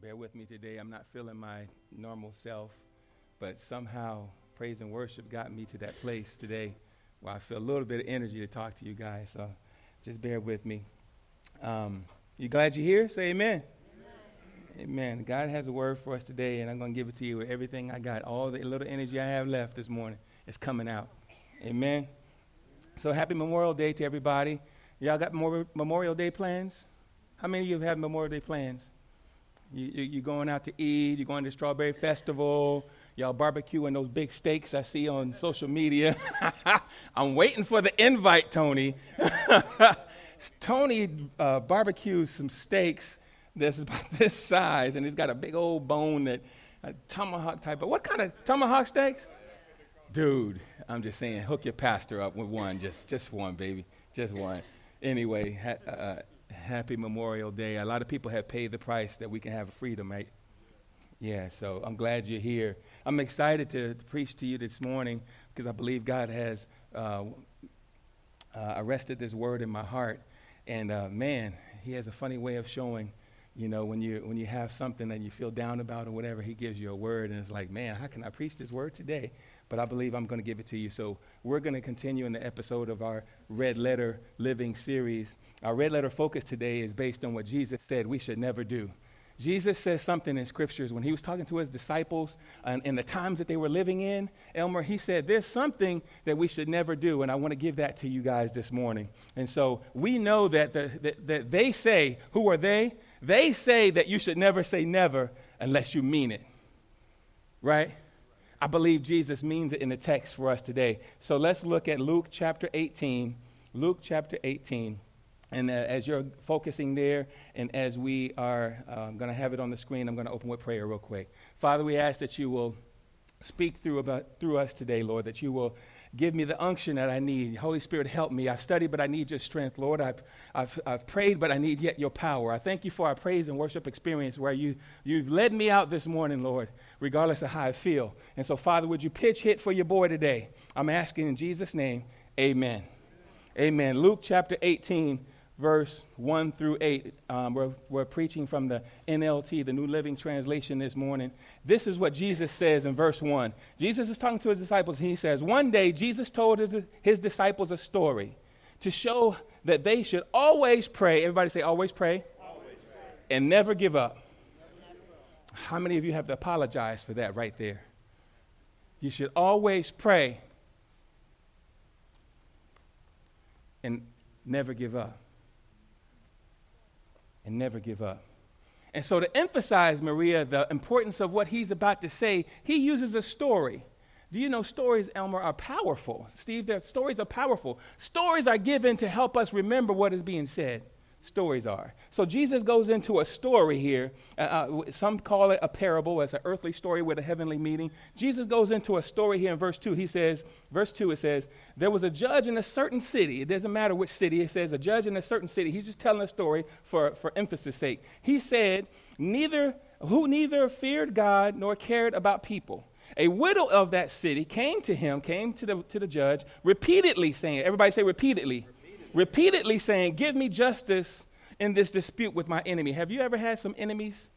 Bear with me today. I'm not feeling my normal self, but somehow praise and worship got me to that place today where I feel a little bit of energy to talk to you guys. So just bear with me. Um, you glad you're here? Say amen. amen. Amen. God has a word for us today, and I'm going to give it to you with everything I got. All the little energy I have left this morning is coming out. Amen. So happy Memorial Day to everybody. Y'all got more Memorial Day plans? How many of you have Memorial Day plans? You, you, you going out to eat, you're going to Strawberry Festival, y'all barbecuing those big steaks I see on social media. I'm waiting for the invite, Tony. Tony uh, barbecues some steaks that's about this size, and he's got a big old bone that, a tomahawk type. But what kind of tomahawk steaks? Dude, I'm just saying, hook your pastor up with one, just, just one, baby, just one. Anyway, uh, happy Memorial Day. A lot of people have paid the price that we can have freedom, right? Yeah, so I'm glad you're here. I'm excited to, preach to you this morning because I believe God has uh, uh, arrested this word in my heart. And uh, man, He has a funny way of showing, you know, when you, when you have something that you feel down about or whatever, He gives you a word. And it's like, man, how can I preach this word today? But I believe I'm going to give it to you. So we're going to continue in the episode of our Red Letter Living series. Our Red Letter focus today is based on what Jesus said we should never do. Jesus says something in scriptures when he was talking to his disciples and in the times that they were living in. Elmer, he said, There's something that we should never do, and I want to give that to you guys this morning. And so we know that, the, that, that they say, Who are they? They say that you should never say never unless you mean it. Right? I believe Jesus means it in the text for us today. So let's look at Luke chapter 18. Luke chapter 18. And uh, as you're focusing there, and as we are um, going to have it on the screen, I'm going to open with prayer real quick. Father, we ask that you will speak through, about, through us today, Lord, that you will Give me the unction that I need. Holy Spirit, help me. I've studied, but I need your strength. Lord, I've, I've, I've prayed, but I need yet your power. I thank you for our praise and worship experience where you, you've led me out this morning, Lord, regardless of how I feel. And so, Father, would you pitch hit for your boy today? I'm asking in Jesus' name, amen. Amen. Luke chapter 18 verse 1 through 8. Um, we're, we're preaching from the NLT, the New Living Translation, this morning. This is what Jesus says in verse 1. Jesus is talking to his disciples, he says, One day Jesus told his, his disciples a story to show that they should always pray. Everybody say, always pray. Always pray. And never give up. How many of you have to apologize for that right there? You should always pray and never give up and never give up. And so, to emphasize, Maria, the importance of what he's about to say, he uses a story. Do you know stories, Elmer, are powerful? Steve, stories are powerful. Stories are given to help us remember what is being said stories are. So Jesus goes into a story here. Uh, uh, some call it a parable. It's an earthly story with a heavenly meaning. Jesus goes into a story here in verse 2. He says, verse 2, it says, There was a judge in a certain city. It doesn't matter which city. It says a judge in a certain city. He's just telling a story for, for emphasis sake. He said, Neither who neither feared God nor cared about people. A widow of that city came to him, came to the, to the judge, repeatedly saying, Everybody say repeatedly repeatedly saying, Give me justice in this dispute with my enemy. Have you ever had some enemies?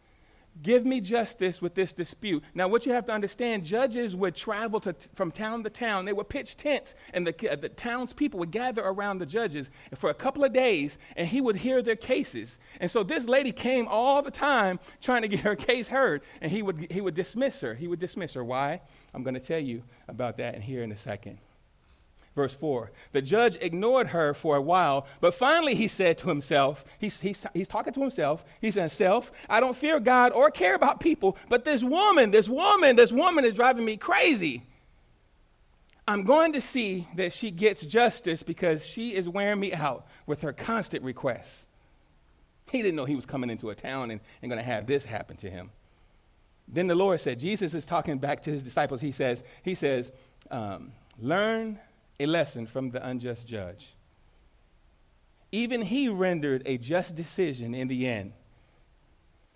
Give me justice with this dispute. Now, what you have to understand, judges would travel to, from town to town. They would pitch tents, and the, the townspeople would gather around the judges for a couple of days, and he would hear their cases. And so this lady came all the time trying to get her case heard, and he would, he would dismiss her. He would dismiss her. Why? I'm going to tell you about that here in a second. Verse 4 The judge ignored her for a while, but finally he said to himself, he's, he's, he's talking to himself, he said, Self, I don't fear God or care about people, but this woman, this woman, this woman is driving me crazy. I'm going to see that she gets justice because she is wearing me out with her constant requests. He didn't know he was coming into a town and, and going to have this happen to him. Then the Lord said, Jesus is talking back to his disciples. He says, he says, um, learn a lesson from the unjust judge. Even he rendered a just decision in the end.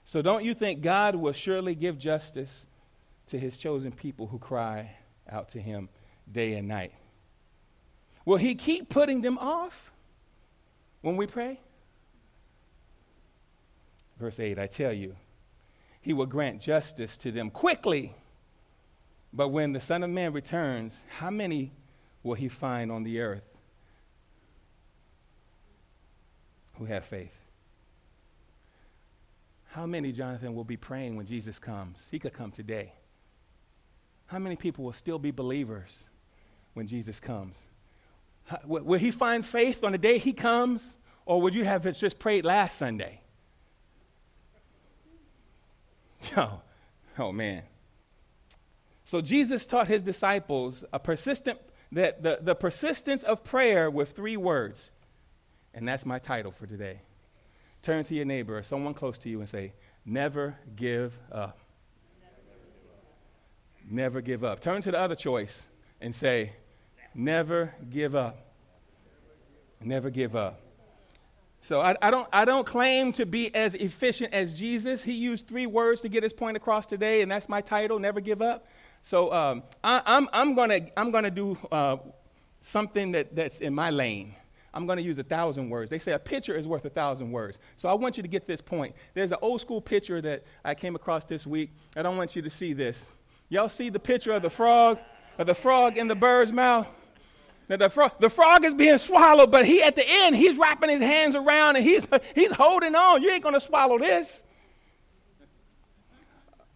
So don't you think God will surely give justice to his chosen people who cry out to him day and night? Will he keep putting them off when we pray? Verse 8 I tell you, he will grant justice to them quickly. But when the Son of Man returns, how many will he find on the earth who have faith? How many, Jonathan, will be praying when Jesus comes? He could come today. How many people will still be believers when Jesus comes? How, will he find faith on the day he comes, or would you have just prayed last Sunday? Oh, oh man. So Jesus taught his disciples a persistent that the, the persistence of prayer with three words. And that's my title for today. Turn to your neighbor or someone close to you and say, Never give up. Never give up. Turn to the other choice and say, Never give up. Never give up. So I, I, don't, I don't claim to be as efficient as Jesus. He used three words to get his point across today, and that's my title, Never Give Up. So um, I, am I'm, I'm going to I'm gonna do uh, something that, that's in my lane. I'm going to use a thousand words. They say a picture is worth a thousand words. So I want you to get this point. There's an old school picture that I came across this week. I don't want you to see this. Y'all see the picture of the frog, of the frog in the bird's mouth? Now the frog, the frog is being swallowed, but he at the end, he's wrapping his hands around and he's, he's holding on. You ain't going to swallow this.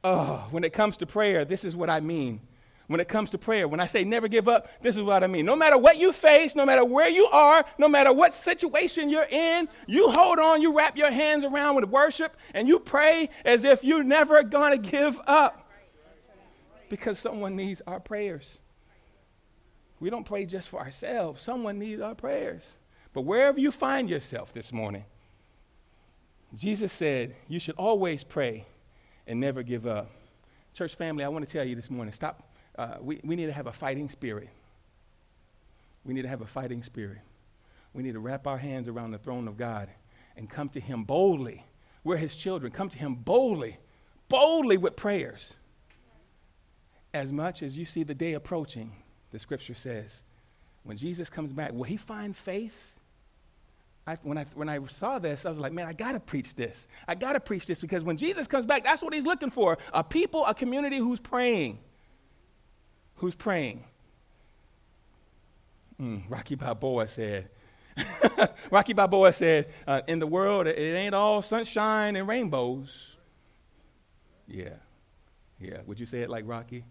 Oh, when it comes to prayer, this is what I mean. When it comes to prayer, when I say never give up, this is what I mean. No matter what you face, no matter where you are, no matter what situation you're in, you hold on, you wrap your hands around with worship, and you pray as if you're never going to give up. Because someone needs our prayers. We don't pray just for ourselves. Someone needs our prayers. But wherever you find yourself this morning, Jesus said you should always pray and never give up. Church family, I want to tell you this morning stop. Uh, we, we need to have a fighting spirit. We need to have a fighting spirit. We need to wrap our hands around the throne of God and come to Him boldly. We're His children. Come to Him boldly, boldly with prayers. As much as you see the day approaching, the scripture says, when Jesus comes back, will he find faith? I, when, I, when I saw this, I was like, man, I got to preach this. I got to preach this because when Jesus comes back, that's what he's looking for a people, a community who's praying. Who's praying? Mm, Rocky Balboa said, Rocky Balboa said, uh, in the world, it ain't all sunshine and rainbows. Yeah. Yeah. Would you say it like Rocky?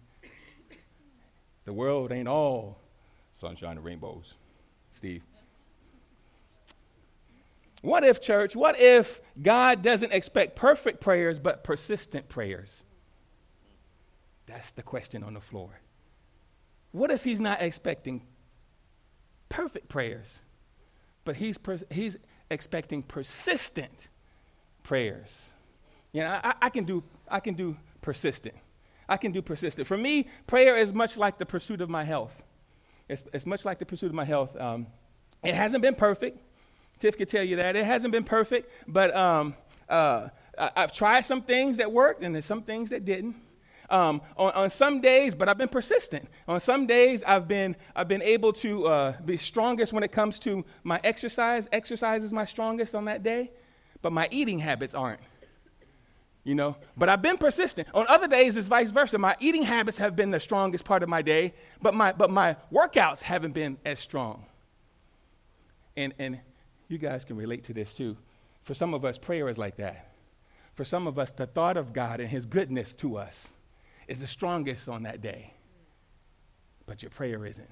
The world ain't all sunshine and rainbows. Steve. What if, church, what if God doesn't expect perfect prayers but persistent prayers? That's the question on the floor. What if He's not expecting perfect prayers, but He's, per- he's expecting persistent prayers? You know, I, I, can do, I can do persistent. I can do persistent. For me, prayer is much like the pursuit of my health. It's, it's much like the pursuit of my health. Um, it hasn't been perfect. Tiff could tell you that. It hasn't been perfect, but um, uh, I, have tried some things that worked and there's some things that didn't. Um, on, on, some days, but I've been persistent. On some days, I've been, I've been able to uh, be strongest when it comes to my exercise. Exercise is my strongest on that day, but my eating habits aren't you know but i've been persistent on other days it's vice versa my eating habits have been the strongest part of my day but my but my workouts haven't been as strong and and you guys can relate to this too for some of us prayer is like that for some of us the thought of god and his goodness to us is the strongest on that day but your prayer isn't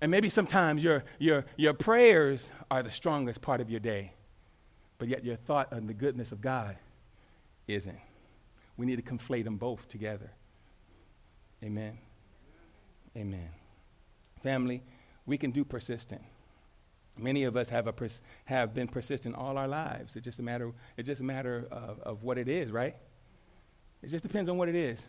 and maybe sometimes your your your prayers are the strongest part of your day but yet your thought on the goodness of god isn't. We need to conflate them both together. Amen. Amen. Family, we can do persistent. Many of us have, a pers- have been persistent all our lives. It's just a matter, it's just a matter of, of what it is, right? It just depends on what it is.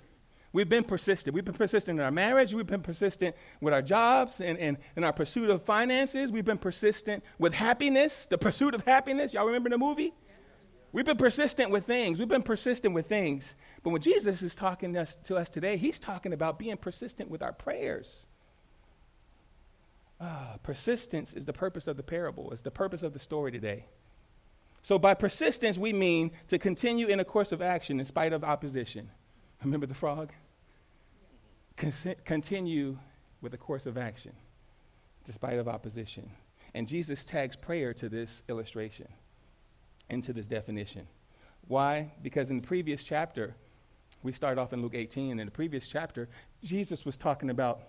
We've been persistent. We've been persistent in our marriage. We've been persistent with our jobs and, and in our pursuit of finances. We've been persistent with happiness, the pursuit of happiness. Y'all remember the movie? We've been persistent with things. We've been persistent with things. But when Jesus is talking to us, to us today, he's talking about being persistent with our prayers. Uh, persistence is the purpose of the parable, it's the purpose of the story today. So by persistence, we mean to continue in a course of action in spite of opposition. Remember the frog? Con- continue with a course of action despite of opposition. And Jesus tags prayer to this illustration and to this definition. Why? Because in the previous chapter, we start off in Luke 18, in the previous chapter, Jesus was talking about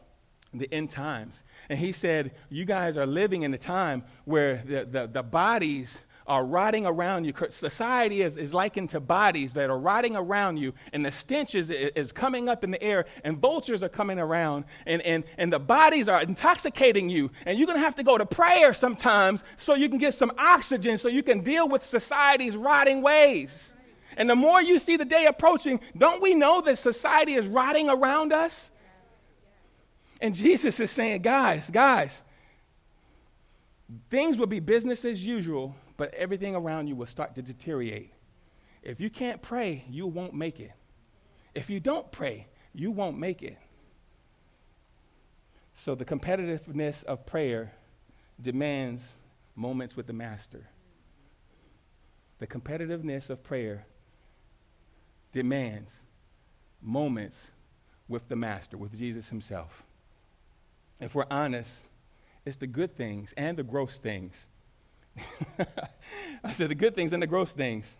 the end times. And he said, You guys are living in a time where the, the, the bodies are rotting around you. Society is, is likened to bodies that are rotting around you, and the stench is, is coming up in the air, and vultures are coming around, and, and, and the bodies are intoxicating you. And you're going to have to go to prayer sometimes so you can get some oxygen so you can deal with society's rotting ways. And the more you see the day approaching, don't we know that society is rotting around us? And Jesus is saying, guys, guys, things will be business as usual but everything around you will start to deteriorate. If you can't pray, you won't make it. If you don't pray, you won't make it. So the competitiveness of prayer demands moments with the Master. The competitiveness of prayer demands moments with the Master, with Jesus Himself. If we're honest, it's the good things and the gross things I said the good things and the gross things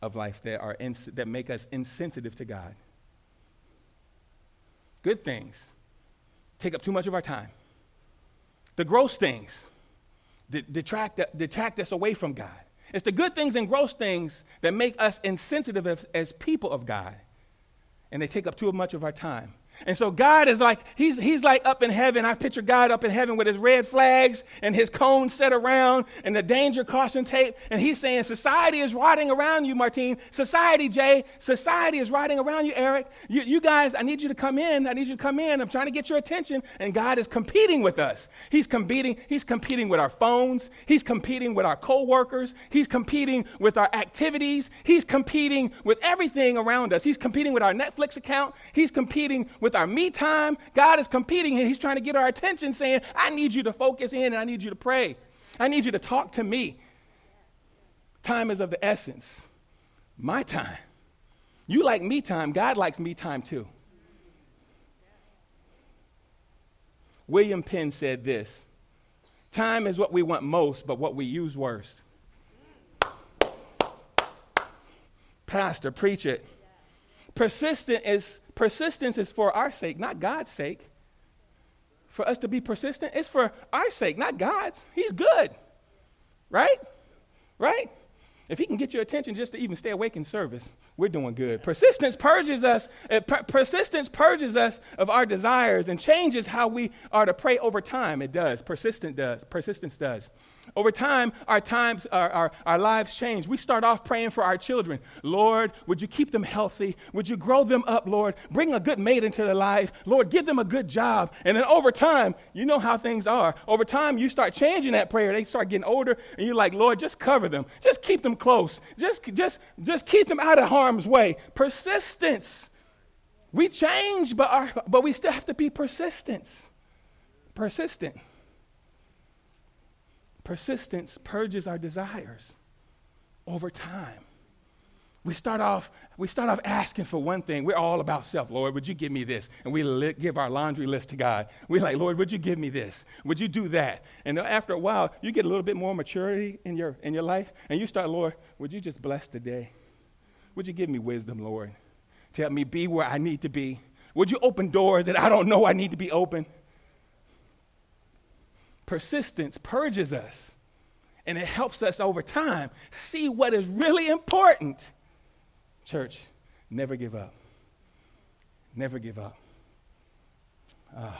of life that, are ins- that make us insensitive to God. Good things take up too much of our time. The gross things detract, detract us away from God. It's the good things and gross things that make us insensitive as, as people of God, and they take up too much of our time. And so God is like, he's, he's like up in heaven. I picture God up in heaven with his red flags and his cones set around and the danger caution tape. And he's saying, Society is riding around you, Martine. Society, Jay. Society is riding around you, Eric. You, you guys, I need you to come in. I need you to come in. I'm trying to get your attention. And God is competing with us. He's competing, he's competing with our phones. He's competing with our coworkers. He's competing with our activities. He's competing with everything around us. He's competing with our Netflix account. He's competing with our me time. God is competing and He's trying to get our attention, saying, I need you to focus in and I need you to pray. I need you to talk to me. Time is of the essence. My time. You like me time, God likes me time too. William Penn said this Time is what we want most, but what we use worst. Pastor, preach it. Persistent is persistence is for our sake, not God's sake. For us to be persistent, it's for our sake, not God's. He's good. Right? Right? If he can get your attention just to even stay awake in service, we're doing good. Persistence purges us. Eh, per- persistence purges us of our desires and changes how we are to pray over time. It does. Persistence does. Persistence does. Over time, our times, our, our, our lives change. We start off praying for our children. Lord, would you keep them healthy? Would you grow them up, Lord? Bring a good mate into their life. Lord, give them a good job. And then over time, you know how things are. Over time, you start changing that prayer. They start getting older, and you're like, Lord, just cover them. Just keep them close. Just, just, just keep them out of harm's way. Persistence. We change, but, our, but we still have to be persistent. Persistent. Persistence purges our desires over time. We start off, we start off asking for one thing. We're all about self. Lord, would you give me this? And we li- give our laundry list to God. We're like, Lord, would you give me this? Would you do that? And after a while, you get a little bit more maturity in your, in your life, and you start, Lord, would you just bless today? Would you give me wisdom, Lord, to help me be where I need to be? Would you open doors that I don't know I need to be open? persistence purges us and it helps us over time see what is really important. Church, never give up. Never give up. Uh,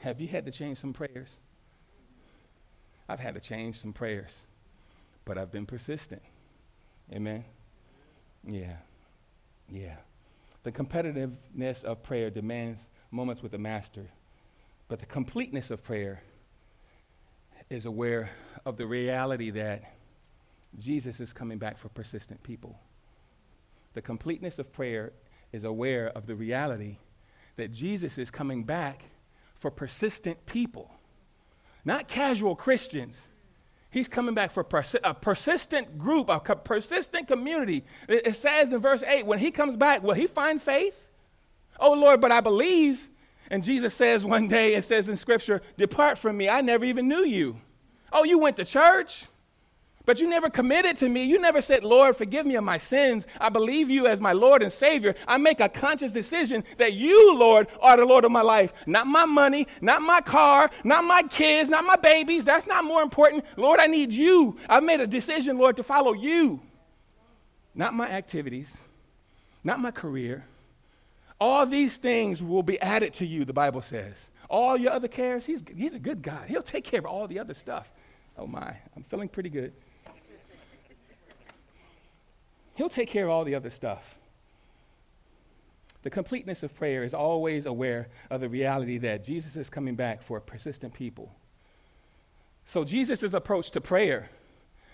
have you had to change some prayers? I've had to change some prayers, but I've been persistent. Amen? Yeah. Yeah. The competitiveness of prayer demands moments with the Master but the completeness of prayer is aware of the reality that Jesus is coming back for persistent people. The completeness of prayer is aware of the reality that Jesus is coming back for persistent people, not casual Christians. He's coming back for a persistent group, a persistent community. It, it says in verse 8, when he comes back, will he find faith? Oh, Lord, but I believe. And Jesus says one day, it says in Scripture, Depart from me, I never even knew you. Oh, you went to church? But you never committed to me. You never said, Lord, forgive me of my sins. I believe you as my Lord and Savior. I make a conscious decision that you, Lord, are the Lord of my life. Not my money, not my car, not my kids, not my babies. That's not more important. Lord, I need you. I've made a decision, Lord, to follow you. Not my activities, not my career. All these things will be added to you, the Bible says. All your other cares, he's, he's a good God. He'll take care of all the other stuff. Oh my, I'm feeling pretty good. He'll take care of all the other stuff. The completeness of prayer is always aware of the reality that Jesus is coming back for persistent people. So Jesus' approach to prayer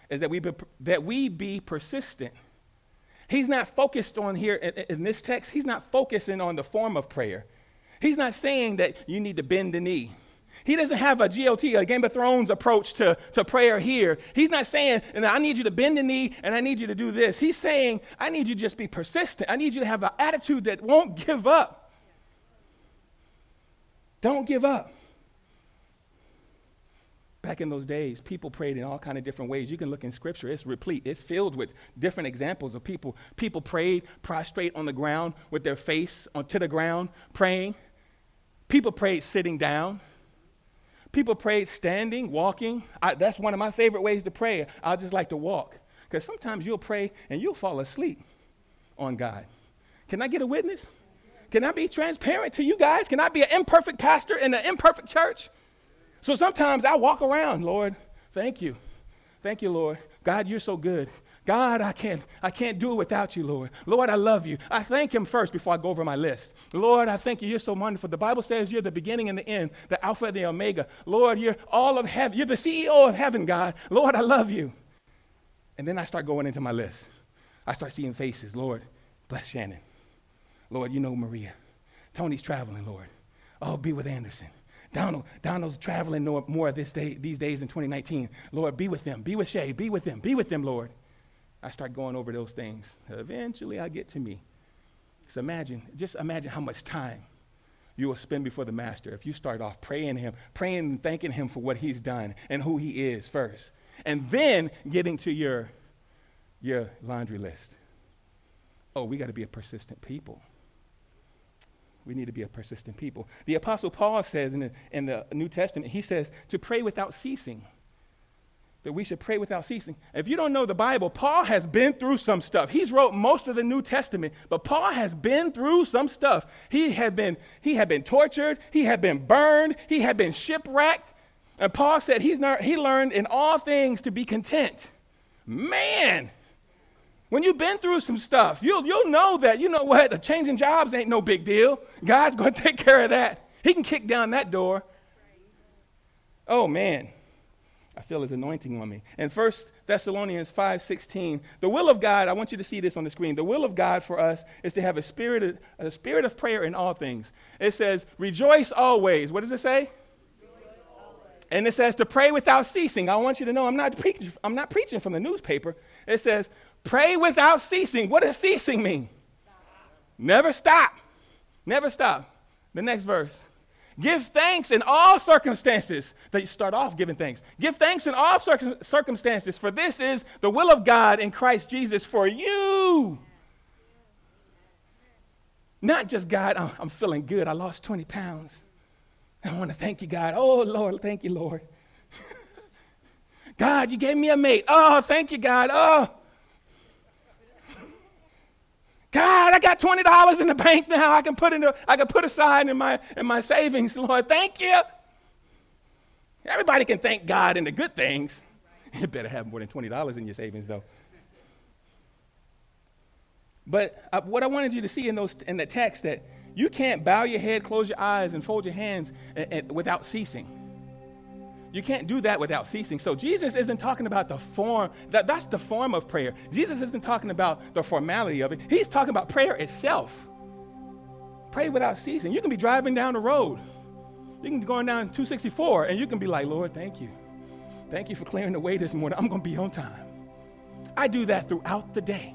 is that we be, that we be persistent. He's not focused on here in, in this text, he's not focusing on the form of prayer. He's not saying that you need to bend the knee. He doesn't have a GOT, a Game of Thrones approach to, to prayer here. He's not saying, and I need you to bend the knee and I need you to do this. He's saying, I need you to just be persistent. I need you to have an attitude that won't give up. Don't give up. Back in those days, people prayed in all kind of different ways. You can look in scripture, it's replete. It's filled with different examples of people. People prayed prostrate on the ground with their face onto the ground, praying. People prayed sitting down. People prayed standing, walking. I, that's one of my favorite ways to pray. I just like to walk. Because sometimes you'll pray and you'll fall asleep on God. Can I get a witness? Can I be transparent to you guys? Can I be an imperfect pastor in an imperfect church? So sometimes I walk around, Lord, thank you. Thank you, Lord. God, you're so good. God, I can't, I can't do it without you, Lord. Lord, I love you. I thank him first before I go over my list. Lord, I thank you. You're so wonderful. The Bible says you're the beginning and the end, the Alpha and the Omega. Lord, you're all of heaven. You're the CEO of heaven, God. Lord, I love you. And then I start going into my list. I start seeing faces. Lord, bless Shannon. Lord, you know Maria. Tony's traveling, Lord. Oh, be with Anderson. Donald, Donald's traveling more this day, these days in 2019. Lord, be with them. Be with Shay. Be with them. Be with them, Lord. I start going over those things. Eventually, I get to me. So imagine, just imagine how much time you will spend before the master if you start off praying him, praying and thanking him for what he's done and who he is first, and then getting to your, your laundry list. Oh, we got to be a persistent people. We need to be a persistent people. The Apostle Paul says in the, in the New Testament, he says to pray without ceasing that we should pray without ceasing. If you don't know the Bible, Paul has been through some stuff. He's wrote most of the New Testament, but Paul has been through some stuff. He had been he had been tortured, he had been burned, he had been shipwrecked. And Paul said he's he learned in all things to be content. Man, when you've been through some stuff, you'll, you'll know that, you know what, changing jobs ain't no big deal. God's going to take care of that. He can kick down that door. Oh, man. I feel his anointing on me. And 1 Thessalonians 5:16, the will of God, I want you to see this on the screen. The will of God for us is to have a spirit of, a spirit of prayer in all things. It says, "Rejoice always." What does it say? And it says to pray without ceasing. I want you to know I'm not preaching I'm not preaching from the newspaper. It says, "Pray without ceasing." What does ceasing mean? Stop. Never stop. Never stop. The next verse. Give thanks in all circumstances. That you start off giving thanks. Give thanks in all circumstances, for this is the will of God in Christ Jesus for you. Not just God, I'm feeling good. I lost 20 pounds. I want to thank you, God. Oh, Lord, thank you, Lord. God, you gave me a mate. Oh, thank you, God. Oh, God, I got twenty dollars in the bank now. I can put in I can put aside in my in my savings. Lord, thank you. Everybody can thank God in the good things. You better have more than twenty dollars in your savings, though. But uh, what I wanted you to see in those in the text that you can't bow your head, close your eyes, and fold your hands and, and, without ceasing. You can't do that without ceasing. So Jesus isn't talking about the form, that, that's the form of prayer. Jesus isn't talking about the formality of it. He's talking about prayer itself. Pray without ceasing. You can be driving down the road. You can be going down 264 and you can be like, Lord, thank you. Thank you for clearing the way this morning. I'm going to be on time. I do that throughout the day.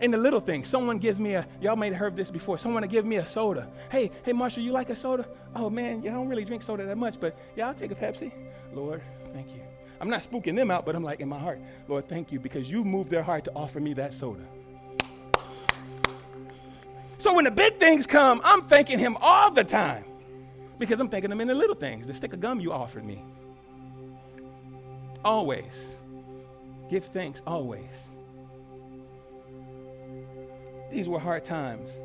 In the little things, someone gives me a, y'all may have heard this before, someone to give me a soda. Hey, hey, Marshall, you like a soda? Oh, man, yeah, I don't really drink soda that much, but yeah, I'll take a Pepsi. Lord, thank you. I'm not spooking them out, but I'm like in my heart, Lord, thank you because you moved their heart to offer me that soda. So when the big things come, I'm thanking him all the time because I'm thanking him in the little things. The stick of gum you offered me. Always. Give thanks always. These were hard times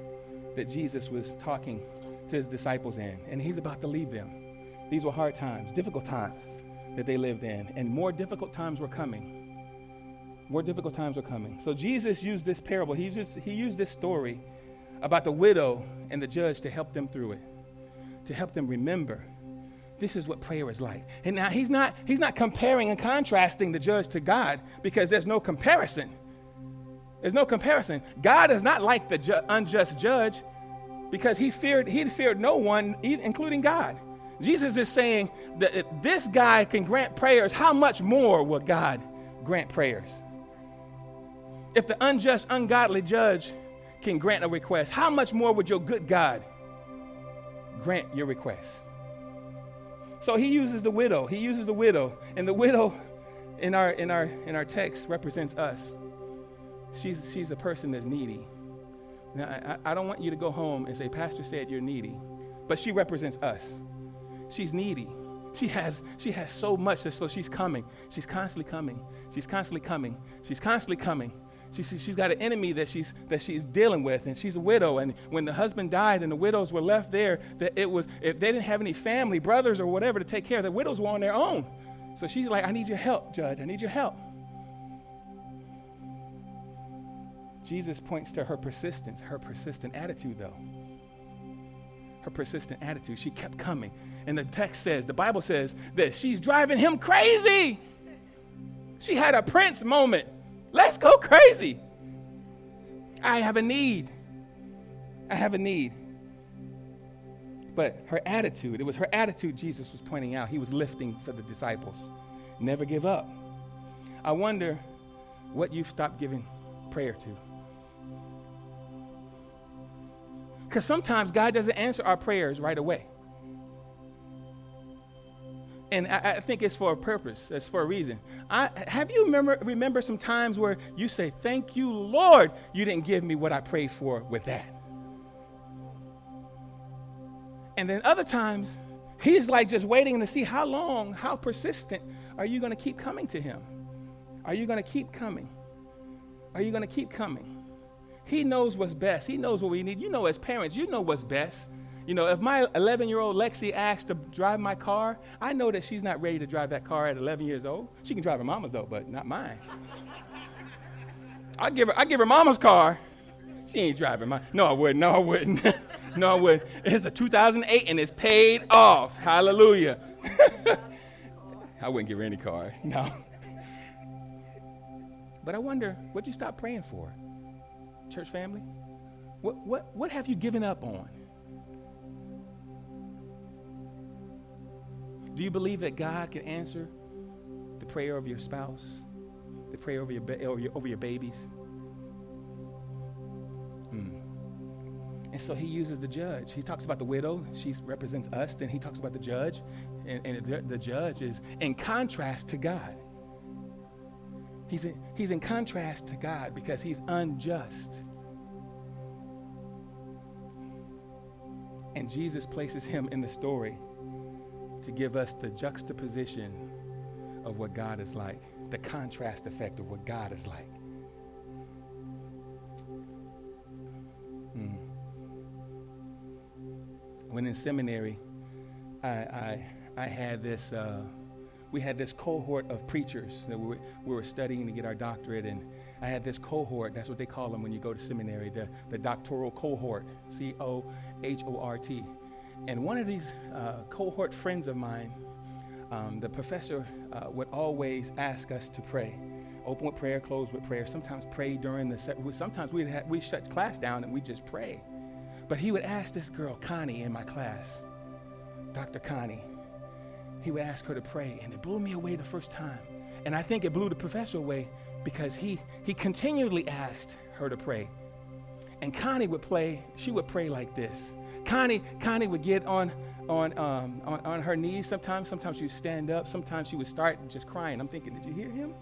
that Jesus was talking to his disciples in, and he's about to leave them. These were hard times, difficult times that they lived in, and more difficult times were coming. More difficult times were coming. So Jesus used this parable, he used, he used this story about the widow and the judge to help them through it, to help them remember this is what prayer is like. And now he's not, he's not comparing and contrasting the judge to God because there's no comparison. There's no comparison. God is not like the ju- unjust judge because he feared, he feared no one, including God. Jesus is saying that if this guy can grant prayers, how much more will God grant prayers? If the unjust, ungodly judge can grant a request, how much more would your good God grant your request? So he uses the widow. He uses the widow. And the widow in our, in our, in our text represents us. She's, she's a person that's needy. Now, I, I don't want you to go home and say, Pastor said you're needy. But she represents us. She's needy. She has, she has so much, that so she's coming. She's constantly coming. She's constantly coming. She's constantly coming. She, she's got an enemy that she's, that she's dealing with, and she's a widow. And when the husband died and the widows were left there, that it was, if they didn't have any family, brothers or whatever to take care of, the widows were on their own. So she's like, I need your help, Judge. I need your help. Jesus points to her persistence, her persistent attitude, though. Her persistent attitude. She kept coming. And the text says, the Bible says that she's driving him crazy. She had a Prince moment. Let's go crazy. I have a need. I have a need. But her attitude, it was her attitude Jesus was pointing out. He was lifting for the disciples. Never give up. I wonder what you've stopped giving prayer to. Because sometimes God doesn't answer our prayers right away and I, I, think it's for a purpose. It's for a reason. I, have you remember remember some times where you say, "Thank you, Lord, you didn't give me what I prayed for with that." And then other times, He's like just waiting to see how long, how persistent are you going to keep coming to Him? Are you going to keep coming? Are you going to keep coming? He knows what's best. He knows what we need. You know, as parents, you know what's best. You know, if my 11 year old Lexi asks to drive my car, I know that she's not ready to drive that car at 11 years old. She can drive her mama's though, but not mine. I give her, I give her mama's car. She ain't driving mine. No, I wouldn't. No, I wouldn't. no, I wouldn't. It's a 2008 and it's paid off. Hallelujah. I wouldn't give her any car. No. But I wonder, what you stop praying for? Church family? What, what, what have you given up on? Do you believe that God can answer the prayer of your spouse, the prayer over your, over your, over your babies? Hmm. And so he uses the judge. He talks about the widow. She represents us. Then he talks about the judge. And, and the, the, judge is in contrast to God. He's in, he's in contrast to God because he's unjust. And Jesus places him in the story to give us the juxtaposition of what God is like, the contrast effect of what God is like. Hmm. When in seminary, I, I, I had this, uh, we had this cohort of preachers that we were, we were studying to get our doctorate, and I had this cohort, that's what they call them when you go to seminary, the, the doctoral cohort, C O H O R T. And one of these uh, cohort friends of mine, um, the professor uh, would always ask us to pray. Open with prayer, close with prayer. Sometimes pray during the set. Sometimes we'd we shut class down and we just pray. But he would ask this girl, Connie, in my class, Dr. Connie, he would ask her to pray, and it blew me away the first time. And I think it blew the professor away because he, he continually asked her to pray. And Connie would play, she would pray like this. Connie, Connie would get on, on, um, on, on her knees sometimes. Sometimes she would stand up. Sometimes she would start just crying. I'm thinking, did you hear him?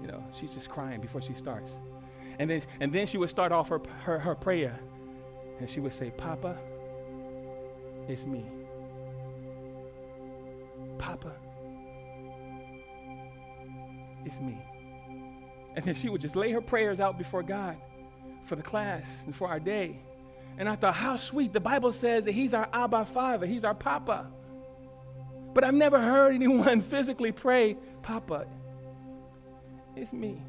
You know, she's just crying before she starts. And then, and then she would start off her, her, her prayer. And she would say, Papa, it's me. Papa, it's me. And then she would just lay her prayers out before God for the class and for our day. And I thought, how sweet. The Bible says that He's our Abba Father, He's our Papa. But I've never heard anyone physically pray, Papa, it's me.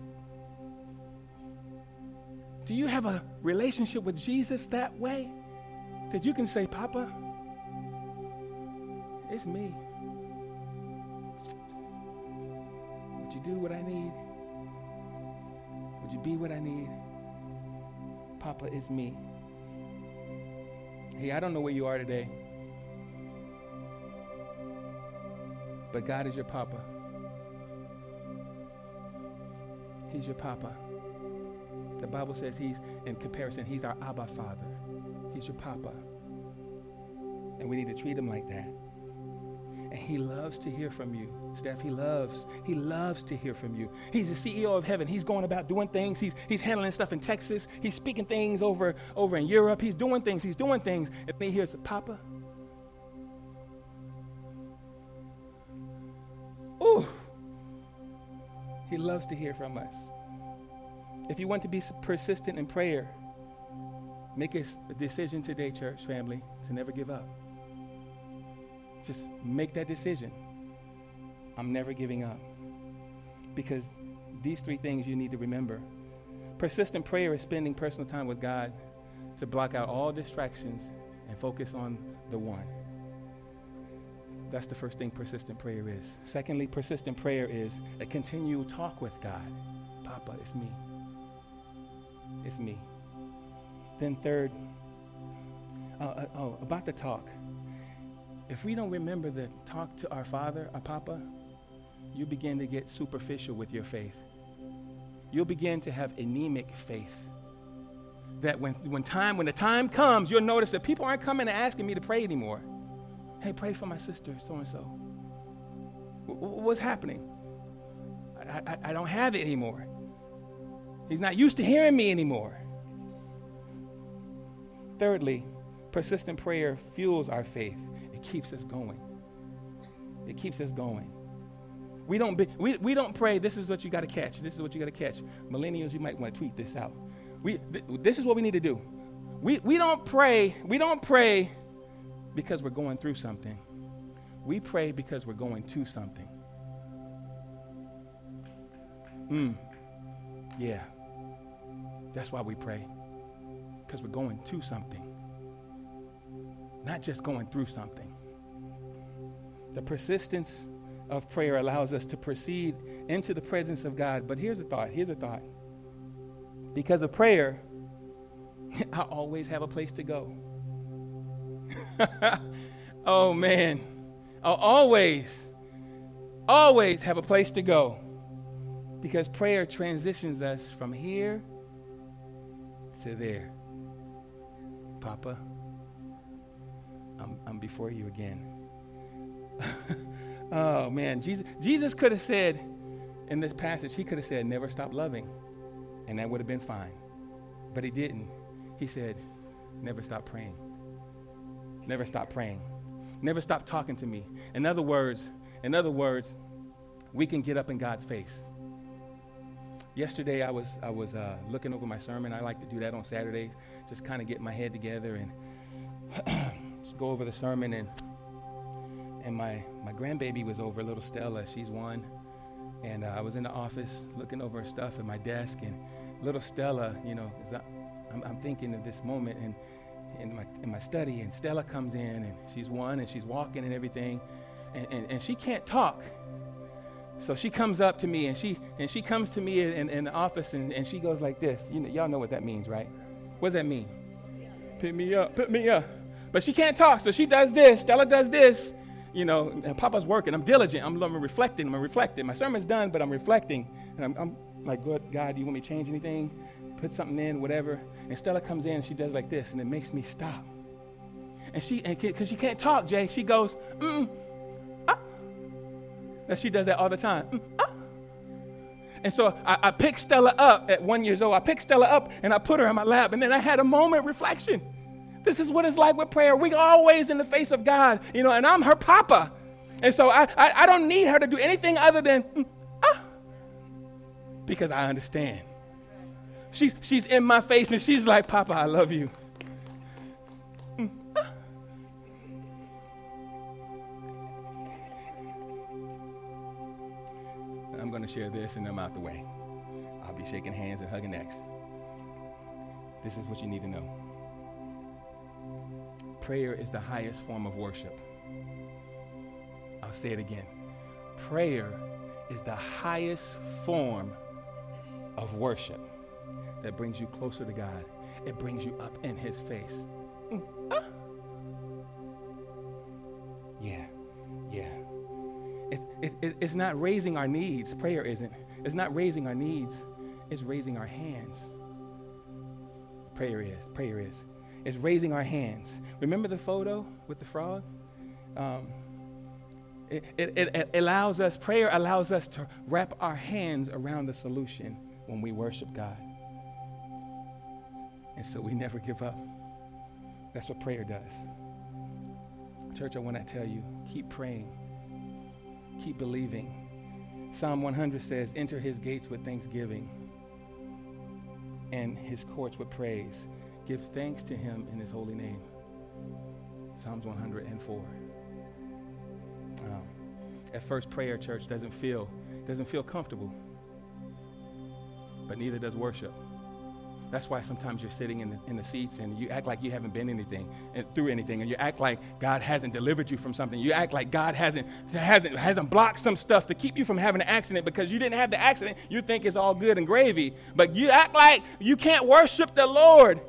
Do you have a relationship with Jesus that way? That you can say, Papa, it's me. Do what I need? Would you be what I need? Papa, is me. Hey, I don't know where you are today, but God is your Papa. He's your Papa. The Bible says he's, in comparison, he's our Abba Father. He's your Papa. And we need to treat him like that. He loves to hear from you. Steph, he loves, he loves to hear from you. He's the CEO of heaven. He's going about doing things. He's, he's handling stuff in Texas. He's speaking things over, over in Europe. He's doing things. He's doing things. And he hears, Papa. Ooh. He loves to hear from us. If you want to be persistent in prayer, make a decision today, church family, to never give up. Just make that decision. I'm never giving up. Because these three things you need to remember. Persistent prayer is spending personal time with God to block out all distractions and focus on the one. That's the first thing persistent prayer is. Secondly, persistent prayer is a continual talk with God. Papa, it's me. It's me. Then, third, uh, uh, oh, about the talk if we don't remember to talk to our Father, our Papa, you begin to get superficial with your faith. You'll begin to have anemic faith. That when, when, time, when the time comes, you'll notice that people aren't coming and asking me to pray anymore. Hey, pray for my sister, so and so. What's happening? I, I, I don't have it anymore. He's not used to hearing me anymore. Thirdly, persistent prayer fuels our faith keeps us going. It keeps us going. We don't, be, we, we don't pray, this is what you got to catch. This is what you got to catch. Millennials, you might want to tweet this out. We, th- this is what we need to do. We, we don't pray, we don't pray because we're going through something. We pray because we're going to something. Hmm. Yeah. That's why we pray. Because we're going to something. Not just going through something. The persistence of prayer allows us to proceed into the presence of God. But here's a thought. Here's a thought. Because of prayer, I always have a place to go. oh, man. I'll always, always have a place to go. Because prayer transitions us from here to there. Papa, I'm, I'm before you again. oh man, Jesus, Jesus could have said in this passage, he could have said, never stop loving, and that would have been fine. But he didn't. He said, never stop praying. Never stop praying. Never stop talking to me. In other words, in other words, we can get up in God's face. Yesterday, I was I was uh, looking over my sermon. I like to do that on Saturdays, just kind of get my head together and just go over the sermon and and my, my grandbaby was over, little Stella. She's one. And uh, I was in the office looking over her stuff at my desk, and little Stella, you know, I, I'm, I'm, thinking of this moment and in my, in my study, and Stella comes in, and she's one, and she's walking and everything, and, and, and she can't talk. So she comes up to me, and she, and she comes to me in, in the office, and, and she goes like this. You know, y'all know what that means, right? What does that mean? Pick me up, pick me up. But she can't talk, so she does this. Stella does this, you know, and Papa's working. I'm diligent. I'm, I'm reflecting. I'm reflecting. My sermon's done, but I'm reflecting. And I'm, I'm like, good God, do you want me to change anything? Put something in, whatever. And Stella comes in and she does like this, and it makes me stop. And she, because she can't talk, Jay, she goes, mm, ah. That she does that all the time. Mm, ah. And so I, I picked Stella up at one years old. I picked Stella up and I put her in my lap. And then I had a moment reflection. This is what it's like with prayer. We always in the face of God, you know, and I'm her papa. And so I, I, I don't need her to do anything other than, mm, ah, because I understand. She, she's in my face and she's like, Papa, I love you. Mm, ah. I'm going to share this and I'm out the way. I'll be shaking hands and hugging necks. This is what you need to know prayer is the highest form of worship. I'll say it again. Prayer is the highest form of worship that brings you closer to God. It brings you up in His face. Mm. Ah. Yeah, yeah. It's, it, it's not raising our needs. Prayer isn't. It's not raising our needs. It's raising our hands. Prayer is. Prayer is is raising our hands. Remember the photo with the frog? Um, it, it, it, allows us, prayer allows us to wrap our hands around the solution when we worship God. And so we never give up. That's what prayer does. Church, I want to tell you keep praying, keep believing. Psalm 100 says, Enter his gates with thanksgiving and his courts with praise. Give thanks to him in his holy name. Psalms 104. Um, at first, prayer, church, doesn't feel, doesn't feel comfortable, but neither does worship. That's why sometimes you're sitting in the, in the seats and you act like you haven't been anything and through anything, and you act like God hasn't delivered you from something. You act like God hasn't hasn't hasn't blocked some stuff to keep you from having an accident because you didn't have the accident. You think it's all good and gravy, but you act like you can't worship the Lord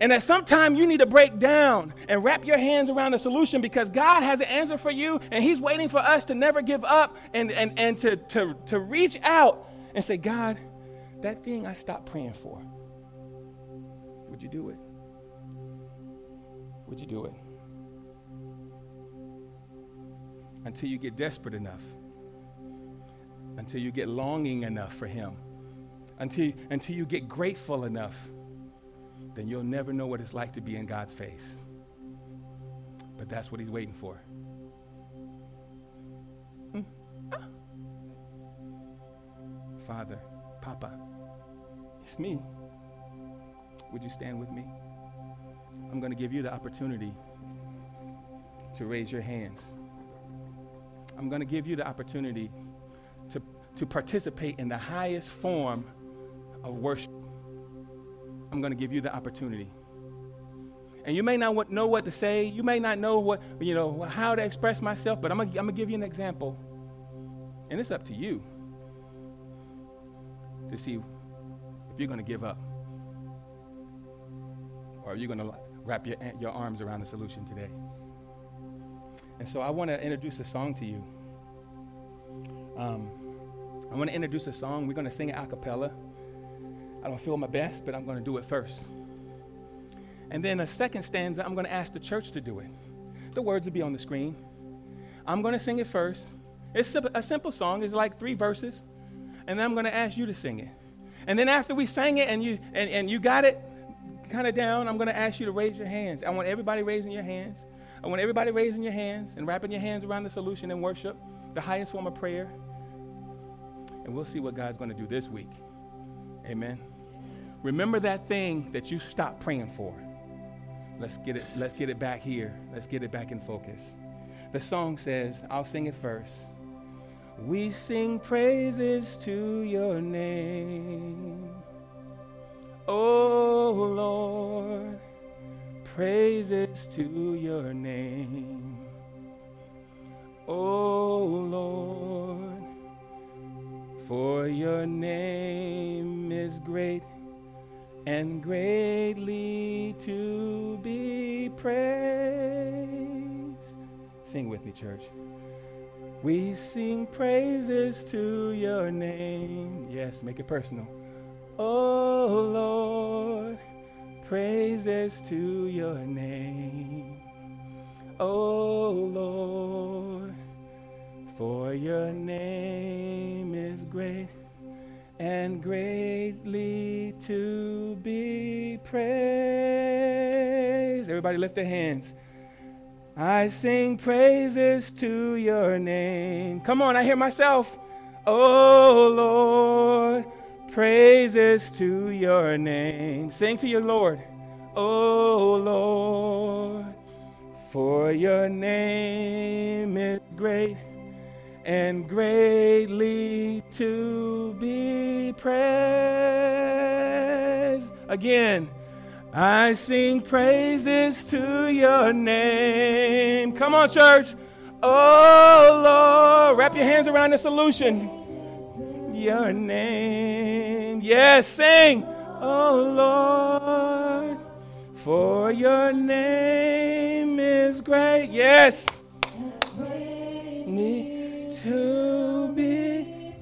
and that sometimes you need to break down and wrap your hands around the solution because God has an answer for you and He's waiting for us to never give up and, and, and to, to, to reach out and say, God, that thing I stopped praying for, would you do it? Would you do it? Until you get desperate enough, until you get longing enough for Him, until, until you get grateful enough then you'll never know what it's like to be in God's face. But that's what He's waiting for. Father, Papa, it's me. Would you stand with me? I'm going to give you the opportunity to raise your hands. I'm going to give you the opportunity to, to participate in the highest form of worship. I'm going to give you the opportunity. And you may not know what to say. You may not know what, you know, how to express myself, but I'm going to give you an example. And it's up to you to see if you're going to give up or are you going to wrap your, your arms around the solution today. And so I want to introduce a song to you. Um, I want to introduce a song. We're going to sing it a cappella. I don't feel my best, but I'm going to do it first. And then a second stanza, I'm going to ask the church to do it. The words will be on the screen. I'm going to sing it first. It's a simple song, it's like three verses. And then I'm going to ask you to sing it. And then after we sang it and you, and, and you got it kind of down, I'm going to ask you to raise your hands. I want everybody raising your hands. I want everybody raising your hands and wrapping your hands around the solution and worship, the highest form of prayer. And we'll see what God's going to do this week. Amen. Remember that thing that you stopped praying for. Let's get it, let's get it back here. Let's get it back in focus. The song says, I'll sing it first. We sing praises to your name. Oh Lord, praises to your name. Oh Lord, for your name is great and greatly to be praised. Sing with me, church. We sing praises to your name. Yes, make it personal. Oh Lord, praises to your name. Oh Lord, for your name is great and greatly to be praised. Everybody lift their hands. I sing praises to your name. Come on, I hear myself. Oh Lord, praises to your name. Sing to your Lord. Oh Lord, for your name is great and greatly to be praised. Again, I sing praises to your name. Come on, church. Oh, Lord. Wrap your hands around the solution. Your name. Yes, sing. Oh, Lord. For your name is great. Yes. Me to be.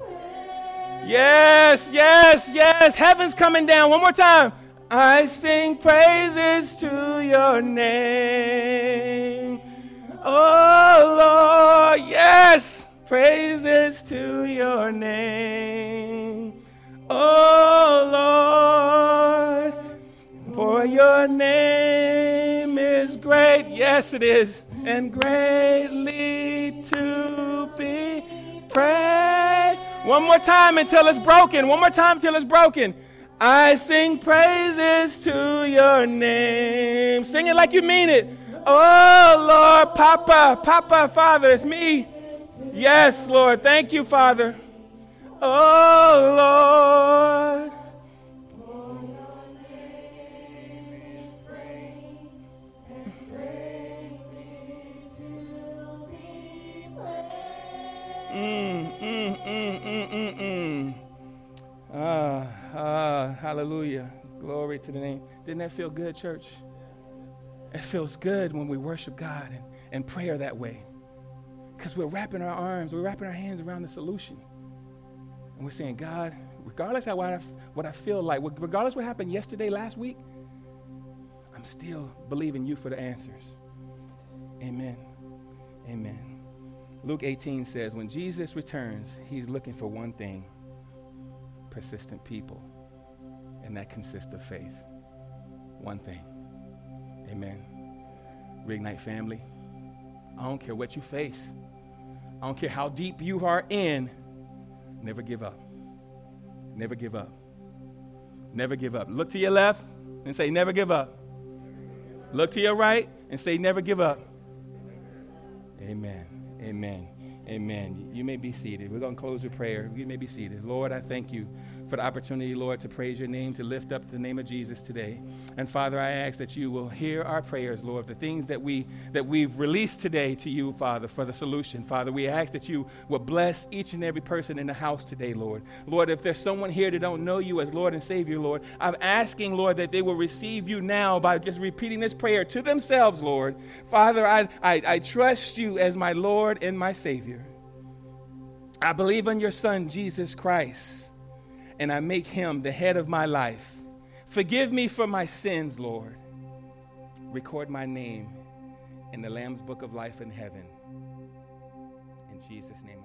Yes, yes, yes. Heaven's coming down. One more time. I sing praises to your name. Oh Lord, yes, praises to your name. Oh Lord, for your name is great. Yes, it is, and greatly to be praised. One more time until it's broken. One more time until it's broken. I sing praises to your name. Sing it like you mean it. Oh, Lord, Papa, Papa, Father, it's me. Yes, Lord. Thank you, Father. Oh, Lord. To the name. Didn't that feel good, church? It feels good when we worship God and, and prayer that way. Because we're wrapping our arms, we're wrapping our hands around the solution. And we're saying, God, regardless of what I, what I feel like, regardless what happened yesterday, last week, I'm still believing you for the answers. Amen. Amen. Luke 18 says, when Jesus returns, he's looking for one thing persistent people, and that consists of faith. One thing. Amen. Reignite family. I don't care what you face. I don't care how deep you are in. Never give up. Never give up. Never give up. Look to your left and say, Never give up. Look to your right and say, Never give up. Amen. Amen. Amen. You may be seated. We're going to close with prayer. You may be seated. Lord, I thank you for the opportunity, Lord, to praise your name, to lift up the name of Jesus today. And Father, I ask that you will hear our prayers, Lord, the things that we that we've released today to you, Father, for the solution. Father, we ask that you will bless each and every person in the house today, Lord. Lord, if there's someone here that don't know you as Lord and Savior, Lord, I'm asking, Lord, that they will receive you now by just repeating this prayer to themselves, Lord. Father, I, I, I trust you as my Lord and my Savior. I believe in your Son, Jesus Christ, and I make him the head of my life. Forgive me for my sins, Lord. Record my name in the Lamb's book of life in heaven. In Jesus' name.